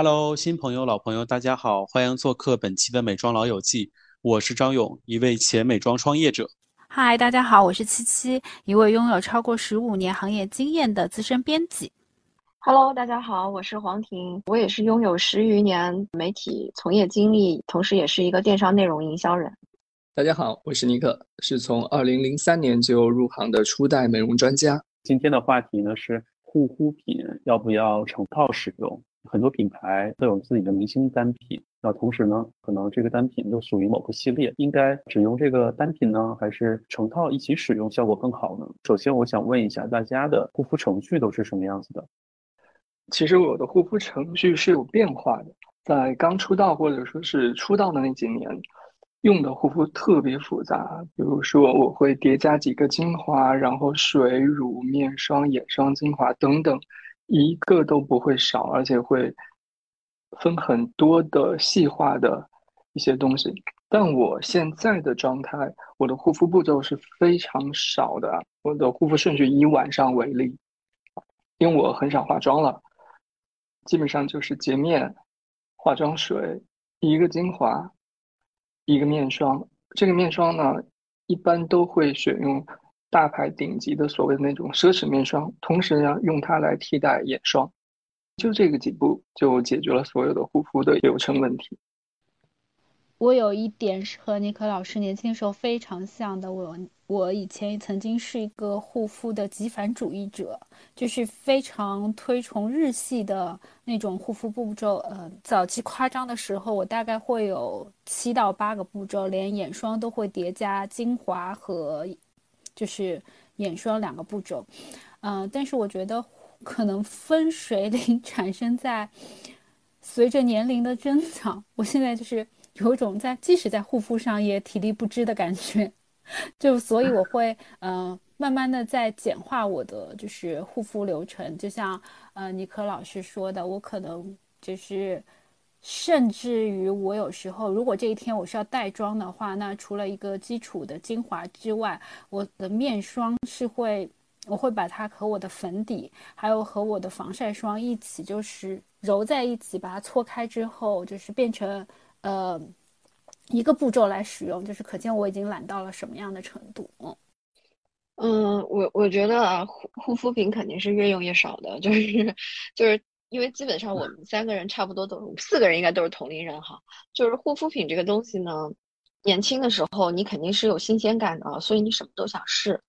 Hello，新朋友、老朋友，大家好，欢迎做客本期的《美妆老友记》，我是张勇，一位前美妆创业者。嗨，大家好，我是七七，一位拥有超过十五年行业经验的资深编辑。Hello，大家好，我是黄婷，我也是拥有十余年媒体从业经历，同时也是一个电商内容营销人。大家好，我是尼克，是从二零零三年就入行的初代美容专家。今天的话题呢是护肤品要不要成套使用？很多品牌都有自己的明星单品，那同时呢，可能这个单品就属于某个系列，应该只用这个单品呢，还是成套一起使用效果更好呢？首先，我想问一下大家的护肤程序都是什么样子的？其实我的护肤程序是有变化的，在刚出道或者说是出道的那几年，用的护肤特别复杂，比如说我会叠加几个精华，然后水、乳、面霜、眼霜、精华等等。一个都不会少，而且会分很多的细化的一些东西。但我现在的状态，我的护肤步骤是非常少的。我的护肤顺序以晚上为例，因为我很少化妆了，基本上就是洁面、化妆水、一个精华、一个面霜。这个面霜呢，一般都会选用。大牌顶级的所谓的那种奢侈面霜，同时呢用它来替代眼霜，就这个几步就解决了所有的护肤的流程问题。我有一点是和尼克老师年轻的时候非常像的，我我以前曾经是一个护肤的极繁主义者，就是非常推崇日系的那种护肤步骤。呃，早期夸张的时候，我大概会有七到八个步骤，连眼霜都会叠加精华和。就是眼霜两个步骤，嗯，但是我觉得可能分水岭 产生在随着年龄的增长，我现在就是有种在即使在护肤上也体力不支的感觉，就所以我会嗯慢慢的在简化我的就是护肤流程，就像呃尼克老师说的，我可能就是。甚至于我有时候，如果这一天我是要带妆的话，那除了一个基础的精华之外，我的面霜是会，我会把它和我的粉底，还有和我的防晒霜一起，就是揉在一起，把它搓开之后，就是变成呃一个步骤来使用，就是可见我已经懒到了什么样的程度。嗯，嗯，我我觉得护护肤品肯定是越用越少的，就是就是。因为基本上我们三个人差不多都，四个人应该都是同龄人哈。就是护肤品这个东西呢，年轻的时候你肯定是有新鲜感的，所以你什么都想试。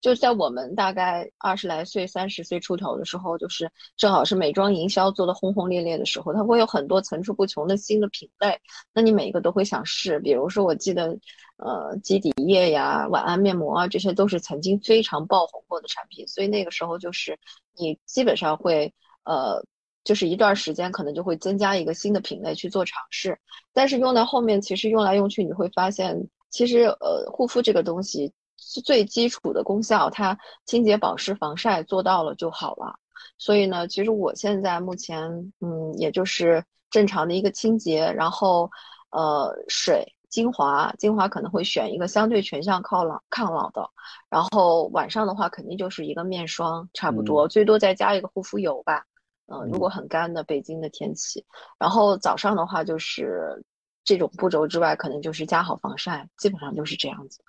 就在我们大概二十来岁、三十岁出头的时候，就是正好是美妆营销做的轰轰烈烈的时候，它会有很多层出不穷的新的品类，那你每一个都会想试。比如说，我记得，呃，肌底液呀、晚安面膜啊，这些都是曾经非常爆红过的产品，所以那个时候就是你基本上会，呃。就是一段时间，可能就会增加一个新的品类去做尝试，但是用到后面，其实用来用去，你会发现，其实呃，护肤这个东西是最基础的功效，它清洁、保湿、防晒做到了就好了。所以呢，其实我现在目前，嗯，也就是正常的一个清洁，然后呃，水、精华，精华可能会选一个相对全向抗老、抗老的，然后晚上的话，肯定就是一个面霜，差不多，最多再加一个护肤油吧。嗯，如果很干的北京的天气，然后早上的话就是这种步骤之外，可能就是加好防晒，基本上就是这样子。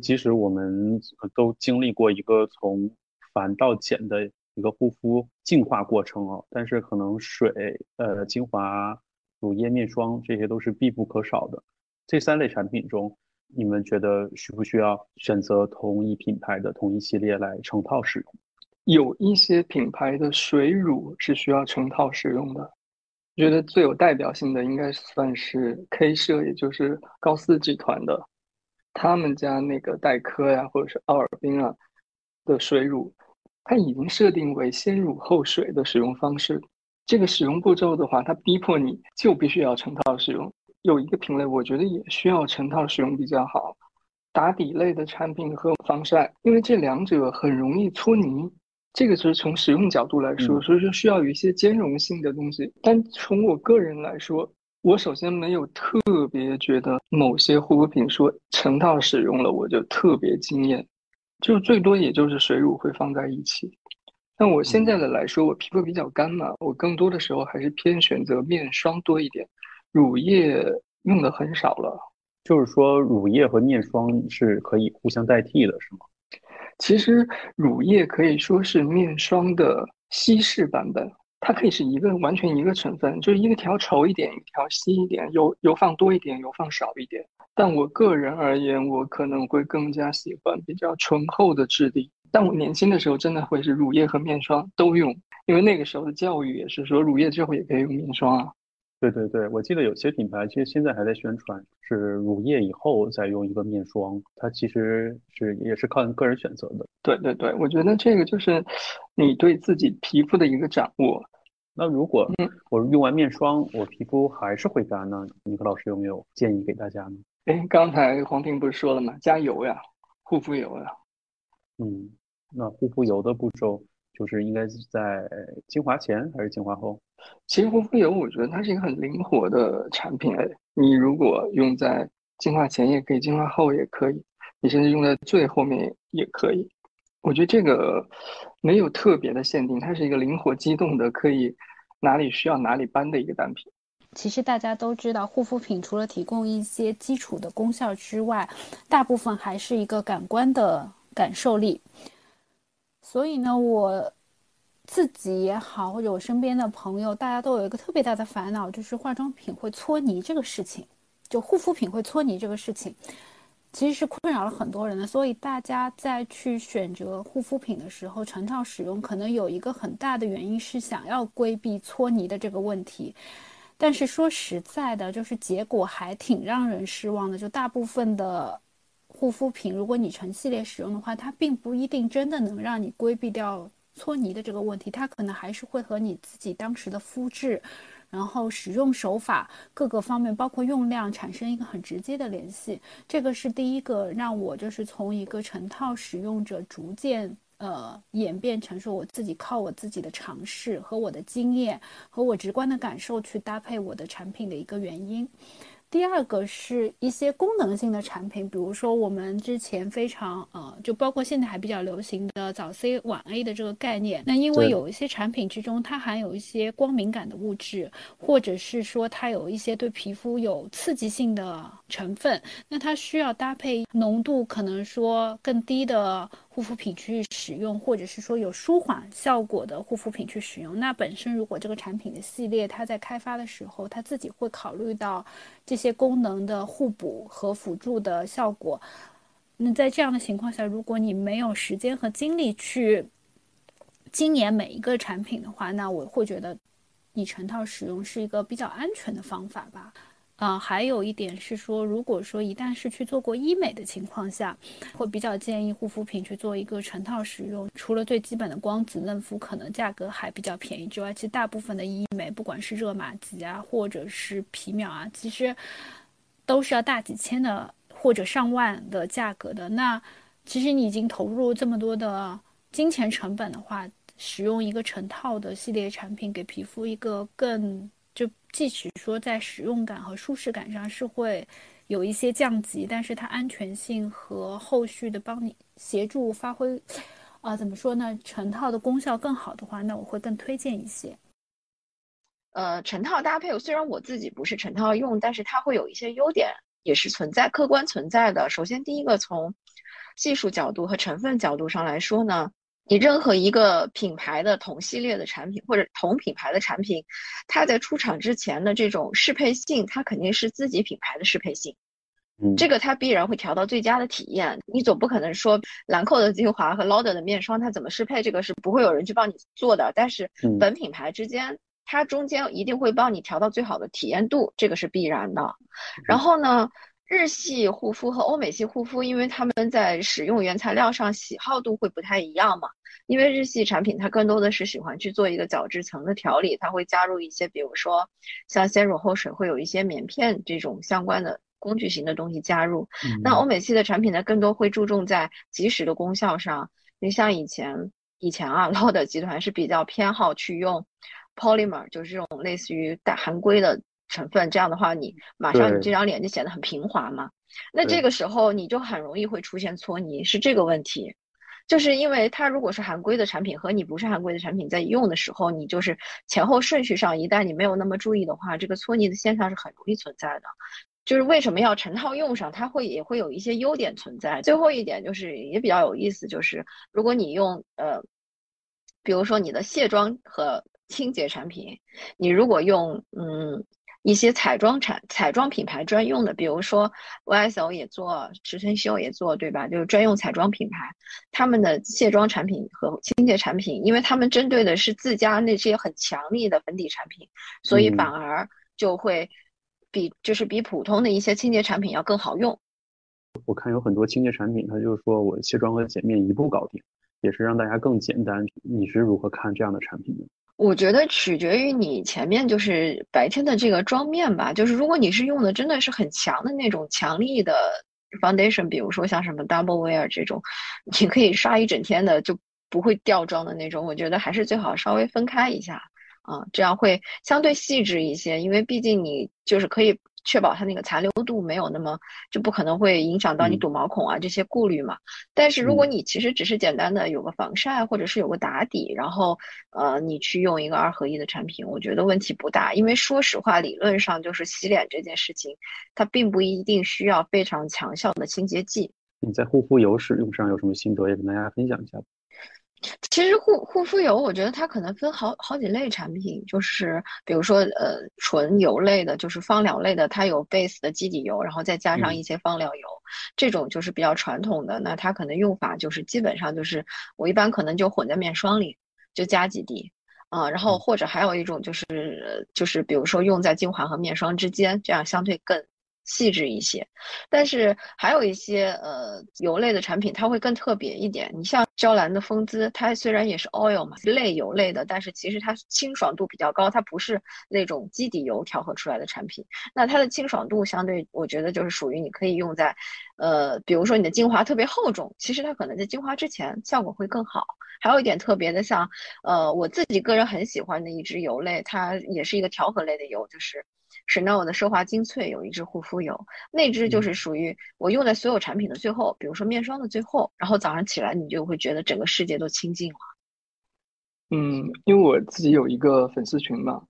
其实我们都经历过一个从繁到简的一个护肤进化过程哦，但是可能水、呃精华、乳液、面霜这些都是必不可少的。这三类产品中，你们觉得需不需要选择同一品牌的同一系列来成套使用？有一些品牌的水乳是需要成套使用的，我觉得最有代表性的应该算是 K 社，也就是高斯集团的，他们家那个黛珂呀，或者是奥尔滨啊的水乳，它已经设定为先乳后水的使用方式。这个使用步骤的话，它逼迫你就必须要成套使用。有一个品类，我觉得也需要成套使用比较好，打底类的产品和防晒，因为这两者很容易搓泥。这个就是从使用角度来说，所以说需要有一些兼容性的东西。但从我个人来说，我首先没有特别觉得某些护肤品说成套使用了我就特别惊艳，就最多也就是水乳会放在一起。那我现在的来说，我皮肤比较干嘛，我更多的时候还是偏选择面霜多一点，乳液用的很少了。就是说，乳液和面霜是可以互相代替的，是吗？其实乳液可以说是面霜的稀释版本，它可以是一个完全一个成分，就是一个调稠一点，一个调稀一点，油油放多一点，油放少一点。但我个人而言，我可能会更加喜欢比较醇厚的质地。但我年轻的时候真的会是乳液和面霜都用，因为那个时候的教育也是说乳液之后也可以用面霜啊。对对对，我记得有些品牌其实现在还在宣传是乳液以后再用一个面霜，它其实是也是看个人选择的。对对对，我觉得这个就是你对自己皮肤的一个掌握。那如果我用完面霜，我皮肤还是会干呢？尼克老师有没有建议给大家呢？哎，刚才黄婷不是说了吗？加油呀，护肤油呀。嗯，那护肤油的步骤。就是应该是在精华前还是精华后？其实护肤油我觉得它是一个很灵活的产品哎，你如果用在精华前也可以，精华后也可以，你甚至用在最后面也可以。我觉得这个没有特别的限定，它是一个灵活机动的，可以哪里需要哪里搬的一个单品。其实大家都知道，护肤品除了提供一些基础的功效之外，大部分还是一个感官的感受力。所以呢，我自己也好，或者我身边的朋友，大家都有一个特别大的烦恼，就是化妆品会搓泥这个事情，就护肤品会搓泥这个事情，其实是困扰了很多人的。所以大家在去选择护肤品的时候，成套使用，可能有一个很大的原因是想要规避搓泥的这个问题。但是说实在的，就是结果还挺让人失望的，就大部分的。护肤品，如果你成系列使用的话，它并不一定真的能让你规避掉搓泥的这个问题，它可能还是会和你自己当时的肤质，然后使用手法各个方面，包括用量产生一个很直接的联系。这个是第一个让我就是从一个成套使用者逐渐呃演变成说我自己靠我自己的尝试和我的经验和我直观的感受去搭配我的产品的一个原因。第二个是一些功能性的产品，比如说我们之前非常呃，就包括现在还比较流行的早 C 晚 A 的这个概念。那因为有一些产品之中它含有一些光敏感的物质，或者是说它有一些对皮肤有刺激性的成分，那它需要搭配浓度可能说更低的。护肤品去使用，或者是说有舒缓效果的护肤品去使用，那本身如果这个产品的系列它在开发的时候，它自己会考虑到这些功能的互补和辅助的效果。那在这样的情况下，如果你没有时间和精力去精研每一个产品的话，那我会觉得你成套使用是一个比较安全的方法吧。啊，还有一点是说，如果说一旦是去做过医美的情况下，会比较建议护肤品去做一个成套使用。除了最基本的光子嫩肤可能价格还比较便宜之外，其实大部分的医美，不管是热玛吉啊，或者是皮秒啊，其实都是要大几千的或者上万的价格的。那其实你已经投入这么多的金钱成本的话，使用一个成套的系列产品，给皮肤一个更。就即使说在使用感和舒适感上是会有一些降级，但是它安全性和后续的帮你协助发挥，啊，怎么说呢？成套的功效更好的话，那我会更推荐一些。呃，成套搭配，虽然我自己不是成套用，但是它会有一些优点，也是存在客观存在的。首先，第一个从技术角度和成分角度上来说呢。你任何一个品牌的同系列的产品或者同品牌的产品，它在出厂之前的这种适配性，它肯定是自己品牌的适配性。嗯，这个它必然会调到最佳的体验。你总不可能说兰蔻的精华和 Lauder 的面霜它怎么适配，这个是不会有人去帮你做的。但是本品牌之间，它中间一定会帮你调到最好的体验度，这个是必然的。然后呢？日系护肤和欧美系护肤，因为他们在使用原材料上喜好度会不太一样嘛。因为日系产品它更多的是喜欢去做一个角质层的调理，它会加入一些，比如说像先乳后水会有一些棉片这种相关的工具型的东西加入。那欧美系的产品呢，更多会注重在及时的功效上。你像以前以前啊，Lauder 集团是比较偏好去用 polymer，就是这种类似于带含硅的。成分这样的话，你马上你这张脸就显得很平滑嘛。那这个时候你就很容易会出现搓泥，是这个问题。就是因为它如果是含硅的产品和你不是含硅的产品在用的时候，你就是前后顺序上，一旦你没有那么注意的话，这个搓泥的现象是很容易存在的。就是为什么要成套用上，它会也会有一些优点存在。最后一点就是也比较有意思，就是如果你用呃，比如说你的卸妆和清洁产品，你如果用嗯。一些彩妆产彩妆品牌专用的，比如说 YSL 也做，植村秀也做，对吧？就是专用彩妆品牌，他们的卸妆产品和清洁产品，因为他们针对的是自家那些很强力的粉底产品，所以反而就会比就是比普通的一些清洁产品要更好用。我看有很多清洁产品，它就是说我卸妆和洁面一步搞定，也是让大家更简单。你是如何看这样的产品的？我觉得取决于你前面就是白天的这个妆面吧，就是如果你是用的真的是很强的那种强力的 foundation，比如说像什么 double wear 这种，你可以刷一整天的就不会掉妆的那种，我觉得还是最好稍微分开一下。啊，这样会相对细致一些，因为毕竟你就是可以。确保它那个残留度没有那么，就不可能会影响到你堵毛孔啊这些顾虑嘛。但是如果你其实只是简单的有个防晒或者是有个打底，然后呃你去用一个二合一的产品，我觉得问题不大。因为说实话，理论上就是洗脸这件事情，它并不一定需要非常强效的清洁剂。你在护肤油使用上有什么心得，也跟大家分享一下。其实护护肤油，我觉得它可能分好好几类产品，就是比如说呃纯油类的，就是芳疗类的，它有 base 的基底油，然后再加上一些芳疗油，这种就是比较传统的。那它可能用法就是基本上就是我一般可能就混在面霜里，就加几滴啊，然后或者还有一种就是就是比如说用在精华和面霜之间，这样相对更。细致一些，但是还有一些呃油类的产品，它会更特别一点。你像娇兰的风姿，它虽然也是 oil 嘛，类油类的，但是其实它清爽度比较高，它不是那种基底油调和出来的产品。那它的清爽度相对，我觉得就是属于你可以用在，呃，比如说你的精华特别厚重，其实它可能在精华之前效果会更好。还有一点特别的，像呃我自己个人很喜欢的一支油类，它也是一个调和类的油，就是。Chanel 的奢华精粹有一支护肤油，那支就是属于我用在所有产品的最后，比如说面霜的最后，然后早上起来你就会觉得整个世界都清净了。嗯，因为我自己有一个粉丝群嘛，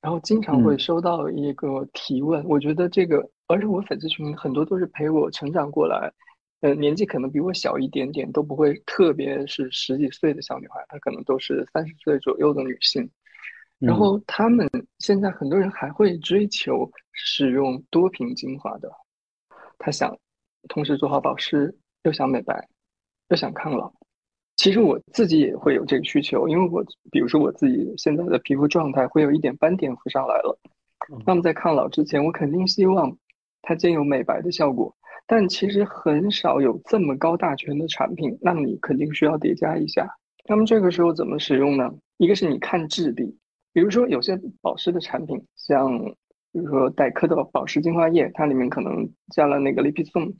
然后经常会收到一个提问，我觉得这个，而且我粉丝群很多都是陪我成长过来，呃，年纪可能比我小一点点，都不会特别是十几岁的小女孩，她可能都是三十岁左右的女性。然后他们现在很多人还会追求使用多瓶精华的，他想同时做好保湿，又想美白，又想抗老。其实我自己也会有这个需求，因为我比如说我自己现在的皮肤状态会有一点斑点浮上来了，那么在抗老之前，我肯定希望它兼有美白的效果。但其实很少有这么高大全的产品，那么你肯定需要叠加一下。那么这个时候怎么使用呢？一个是你看质地。比如说，有些保湿的产品，像比如说黛珂的保湿精华液，它里面可能加了那个 Lipizome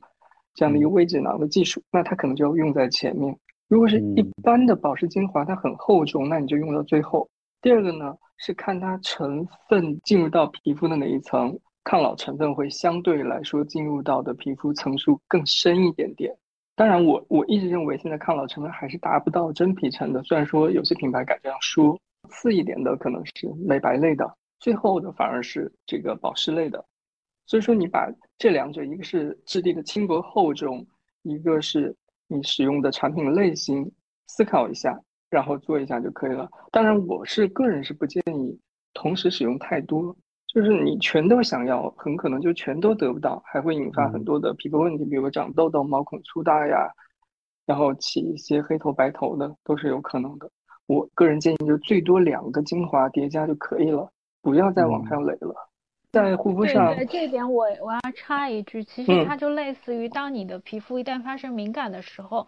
这样的一个微脂囊的技术，那它可能就要用在前面。如果是一般的保湿精华，它很厚重，那你就用到最后。第二个呢，是看它成分进入到皮肤的哪一层，抗老成分会相对来说进入到的皮肤层数更深一点点。当然，我我一直认为现在抗老成分还是达不到真皮层的，虽然说有些品牌敢这样说。次一点的可能是美白类的，最后的反而是这个保湿类的。所以说，你把这两者，一个是质地的轻薄厚重，一个是你使用的产品的类型，思考一下，然后做一下就可以了。当然，我是个人是不建议同时使用太多，就是你全都想要，很可能就全都得不到，还会引发很多的皮肤问题，比如长痘痘、毛孔粗大呀，然后起一些黑头白头的，都是有可能的。我个人建议就最多两个精华叠加就可以了，不要再往上垒了。在护肤上，对这点我我要插一句，其实它就类似于当你的皮肤一旦发生敏感的时候，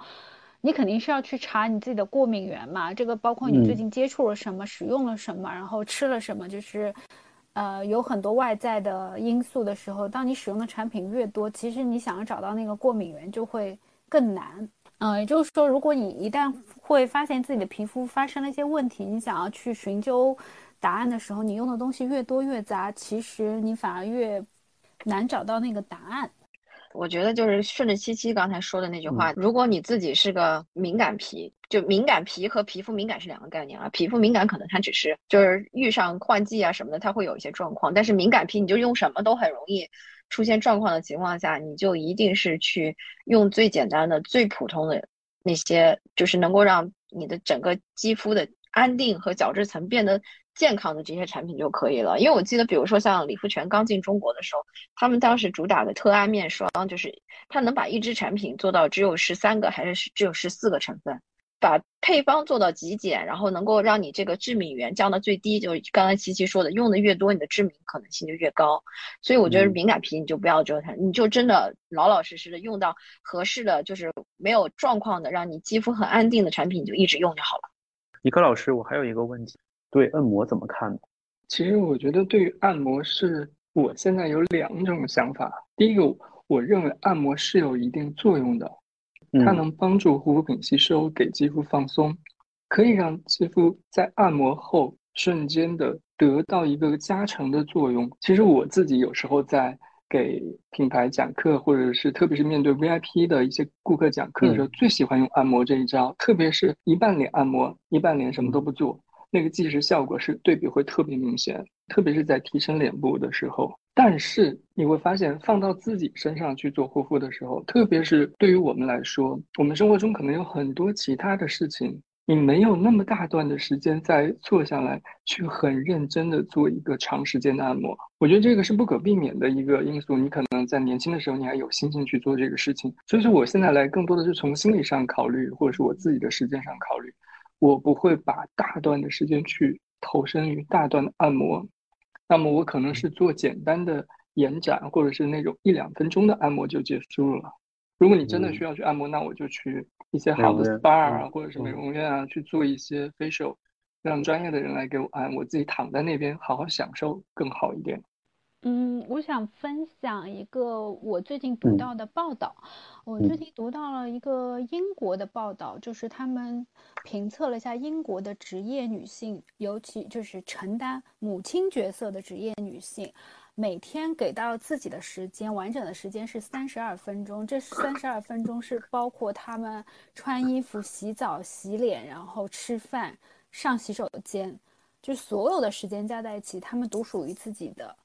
你肯定是要去查你自己的过敏源嘛。这个包括你最近接触了什么，使用了什么，然后吃了什么，就是呃有很多外在的因素的时候，当你使用的产品越多，其实你想要找到那个过敏源就会更难。嗯，也就是说，如果你一旦会发现自己的皮肤发生了一些问题，你想要去寻求答案的时候，你用的东西越多越杂，其实你反而越难找到那个答案。我觉得就是顺着七七刚才说的那句话，嗯如果你自己是个敏感皮，就敏感皮和皮肤敏感是两个概念啊。皮肤敏感可能它只是就是遇上换季啊什么的，它会有一些状况，但是敏感皮你就用什么都很容易出现状况的情况下，你就一定是去用最简单的、最普通的那些，就是能够让你的整个肌肤的安定和角质层变得健康的这些产品就可以了。因为我记得，比如说像理肤泉刚进中国的时候，他们当时主打的特安面霜，就是它能把一支产品做到只有十三个还是只有十四个成分，把配方做到极简，然后能够让你这个致敏源降到最低。就刚才琪琪说的，用的越多，你的致敏可能性就越高。所以我觉得嗯敏感皮你就不要折腾，你就真的老老实实的用到合适的，就是没有状况的，让你肌肤很安定的产品，你就一直用就好了。李克老师，我还有一个问题，对按摩怎么看呢？其实我觉得对于按摩是，我现在有两种想法。第一个，我认为按摩是有一定作用的，它嗯能帮助护肤品吸收，给肌肤放松，可以让肌肤在按摩后瞬间的得到一个加成的作用。其实我自己有时候在给品牌讲课，或者是特别是面对 VIP 的一些顾客讲课的时候，最喜欢用按摩这一招，特别是一半脸按摩，一半脸什么都不做。那个即时效果是对比会特别明显，特别是在提升脸部的时候。但是你会发现，放到自己身上去做护肤的时候，特别是对于我们来说，我们生活中可能有很多其他的事情，你没有那么大段的时间再坐下来去很认真的做一个长时间的按摩。我觉得这个是不可避免的一个因素。你可能在年轻的时候，你还有心情去做这个事情，所以说我现在来更多的是从心理上考虑，或者是我自己的时间上考虑。我不会把大段的时间去投身于大段的按摩，那么我可能是做简单的延展，或者是那种一两分钟的按摩就结束了。如果你真的需要去按摩，那我就去一些好的 SPA 啊，嗯或者是美嗯容院啊，去做一些 facial，让专业的人来给我按，我自己躺在那边好好享受更好一点。嗯，我想分享一个我最近读嗯到的报道。我嗯最近读到了一个英国的报道，就是他们评测了一下英国的职业女性，尤其就是承担母亲角色的职业女性，每天给到自己的时间，完整的时间是三十二分钟。这三十二分钟是包括她们穿衣服、洗澡、洗脸，然后吃饭、上洗手间，就所有的时间加在一起，她们独属于自己的。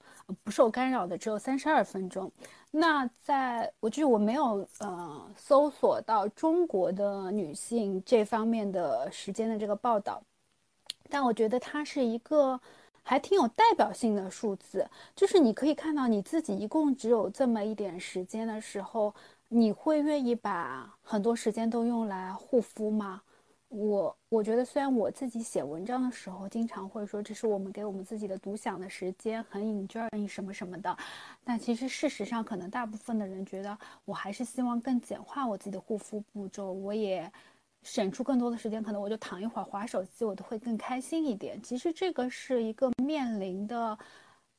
不受干扰的只有三十二分钟。那在我就是我没有呃搜索到中国的女性这方面的时间的这个报道，但我觉得它是一个还挺有代表性的数字。就是你可以看到你自己一共只有这么一点时间的时候，你会愿意把很多时间都用来护肤吗？我我觉得，虽然我自己写文章的时候经常会说这是我们给我们自己的独享的时间，很 enjoy 什么什么的，但其实事实上，可能大部分的人觉得我还是希望更简化我自己的护肤步骤，我也省出更多的时间，可能我就躺一会儿划手机，我都会更开心一点。其实这个是一个面临的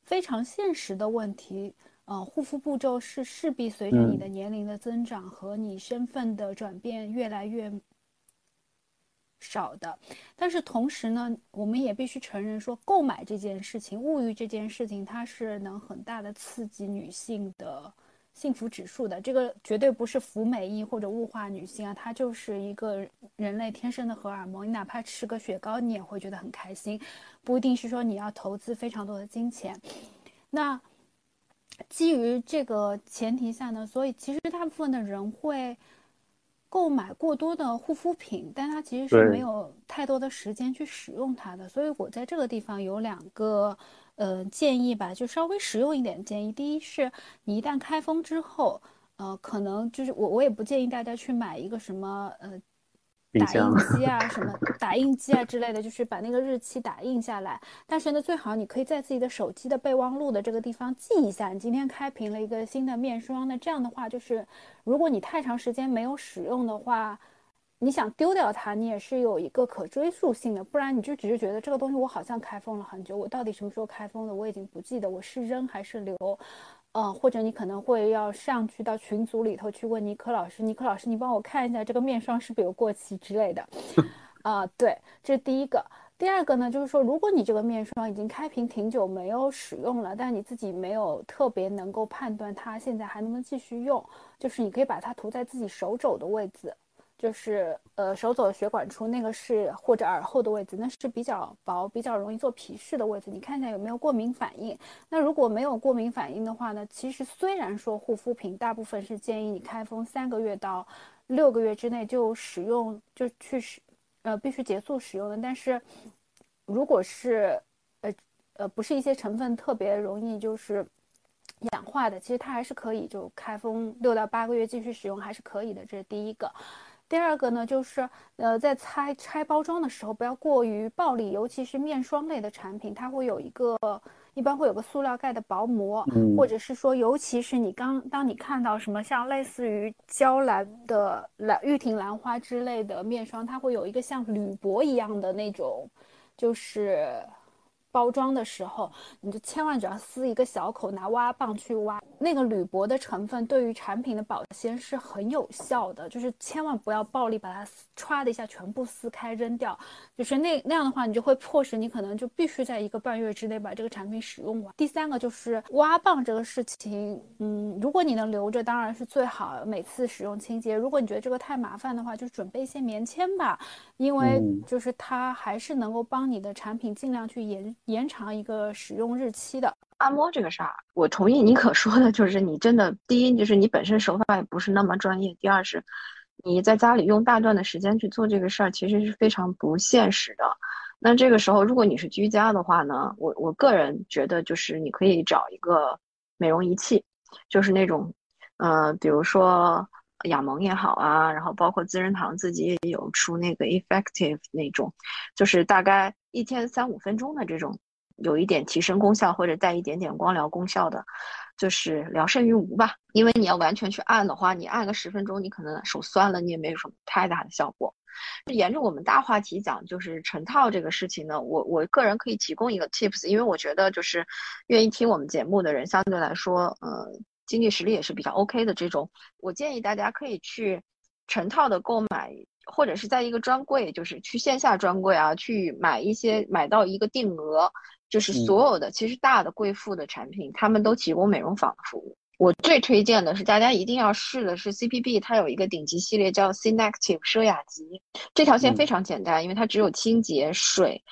非常现实的问题。呃，护肤步骤是势必随着你的年龄的增长和你身份的转变越来越。少的，但是同时呢，我们也必须承认说，购买这件事情、物欲这件事情，它是能很大的刺激女性的幸福指数的。这个绝对不是服美役或者物化女性啊，它就是一个人类天生的荷尔蒙。你哪怕吃个雪糕，你也会觉得很开心，不一定是说你要投资非常多的金钱。那基于这个前提下呢，所以其实大部分的人会。购买过多的护肤品，但它其实是没有太多的时间去使用它的，所以我在这个地方有两个呃建议吧，就稍微实用一点建议。第一是，你一旦开封之后，呃，可能就是我我也不建议大家去买一个什么呃打印 机啊、什么打印机啊之类的，就是把那个日期打印下来。但是呢，最好你可以在自己的手机的备忘录的这个地方记一下，你今天开瓶了一个新的面霜。那这样的话，就是如果你太长时间没有使用的话，你想丢掉它，你也是有一个可追溯性的。不然你就只是觉得这个东西我好像开封了很久，我到底什么时候开封的，我已经不记得，我是扔还是留。呃，或者你可能会要上去到群组里头去问尼克老师，尼克老师，你帮我看一下这个面霜是不是有过期之类的。啊、呃，对，这是第一个。第二个呢，就是说，如果你这个面霜已经开瓶挺久没有使用了，但你自己没有特别能够判断它现在还能不能继续用，就是你可以把它涂在自己手肘的位置。就是呃手肘血管处那个是或者耳后的位置，那是比较薄、比较容易做皮试的位置。你看一下有没有过敏反应。那如果没有过敏反应的话呢，其实虽然说护肤品大部分是建议你开封三个月到六个月之内就使用，就去使呃必须结束使用的。但是如果是呃呃不是一些成分特别容易就是氧化的，其实它还是可以就开封六到八个月继续使用还是可以的。这是第一个。第二个呢，就是呃，在拆拆包装的时候不要过于暴力，尤其是面霜类的产品，它会有一个一般会有个塑料盖的薄膜，或者是说，尤其是你刚当你看到什么像类似于娇兰的兰玉婷兰花之类的面霜，它会有一个像铝箔一样的那种，就是。包装的时候，你就千万只要撕一个小口，拿挖棒去挖。那个铝箔的成分对于产品的保鲜是很有效的，就是千万不要暴力把它歘的一下全部撕开扔掉。就是那那样的话，你就会迫使你可能就必须在一个半月之内把这个产品使用完。第三个就是挖棒这个事情，嗯，如果你能留着，当然是最好，每次使用清洁。如果你觉得这个太麻烦的话，就准备一些棉签吧，因为就是它还是能够帮你的产品尽量去延。延长一个使用日期的按摩这个事儿，我同意你可说的，就是你真的第一就是你本身手法也不是那么专业，第二是你在家里用大段的时间去做这个事儿，其实是非常不现实的。那这个时候，如果你是居家的话呢，我我个人觉得就是你可以找一个美容仪器，就是那种呃，比如说雅萌也好啊，然后包括资生堂自己也有出那个 Effective 那种，就是大概一天三五分钟的这种。有一点提升功效或者带一点点光疗功效的，就是聊胜于无吧。因为你要完全去按的话，你按个十分钟，你可能手酸了，你也没有什么太大的效果。沿着我们大话题讲，就是成套这个事情呢，我我个人可以提供一个 tips，因为我觉得就是愿意听我们节目的人相对来说，呃，经济实力也是比较 OK 的这种，我建议大家可以去成套的购买。或者是在一个专柜，就是去线下专柜啊，去买一些买到一个定额，就是所有的其实大的贵妇的产品，他们都提供美容坊的服务。我最推荐的是大家一定要试的是 CPB，它有一个顶级系列叫 Cinactive 奢雅级，这条线非常简单，因为它只有清洁水，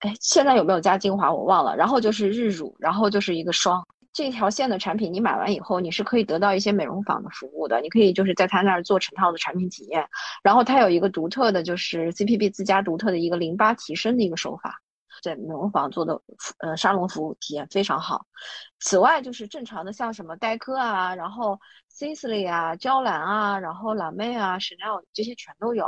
哎，现在有没有加精华我忘了，然后就是日乳，然后就是一个霜。这条线的产品，你买完以后，你是可以得到一些美容坊的服务的。你可以就是在他那儿做成套的产品体验，然后它有一个独特的，就是 CPB 自家独特的一个淋巴提升的一个手法，在美容坊做的呃沙龙服务体验非常好。此外，就是正常的像什么黛珂啊，然后 Sisley 啊、娇兰啊，然后蓝妹啊、Chanel 这些全都有。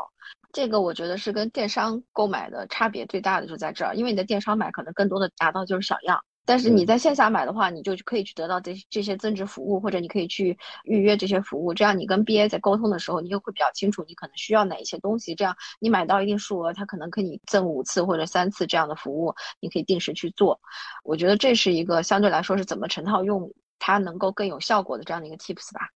这个我觉得是跟电商购买的差别最大的就在这儿，因为你的电商买可能更多的达到就是小样。但是你在线下买的话，你就可以去得到这这些增值服务，或者你可以去预约这些服务。这样你跟 BA 在沟通的时候，你就会比较清楚你可能需要哪一些东西。这样你买到一定数额，他可能给你赠五次或者三次这样的服务，你可以定时去做。我觉得这是一个相对来说是怎么成套用它能够更有效果的这样的一个 tips 吧。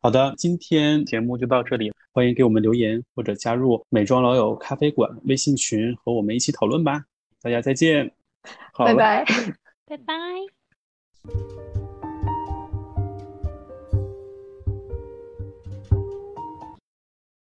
好的，今天节目就到这里，欢迎给我们留言或者加入美妆老友咖啡馆微信群和我们一起讨论吧。大家再见。拜拜，拜拜。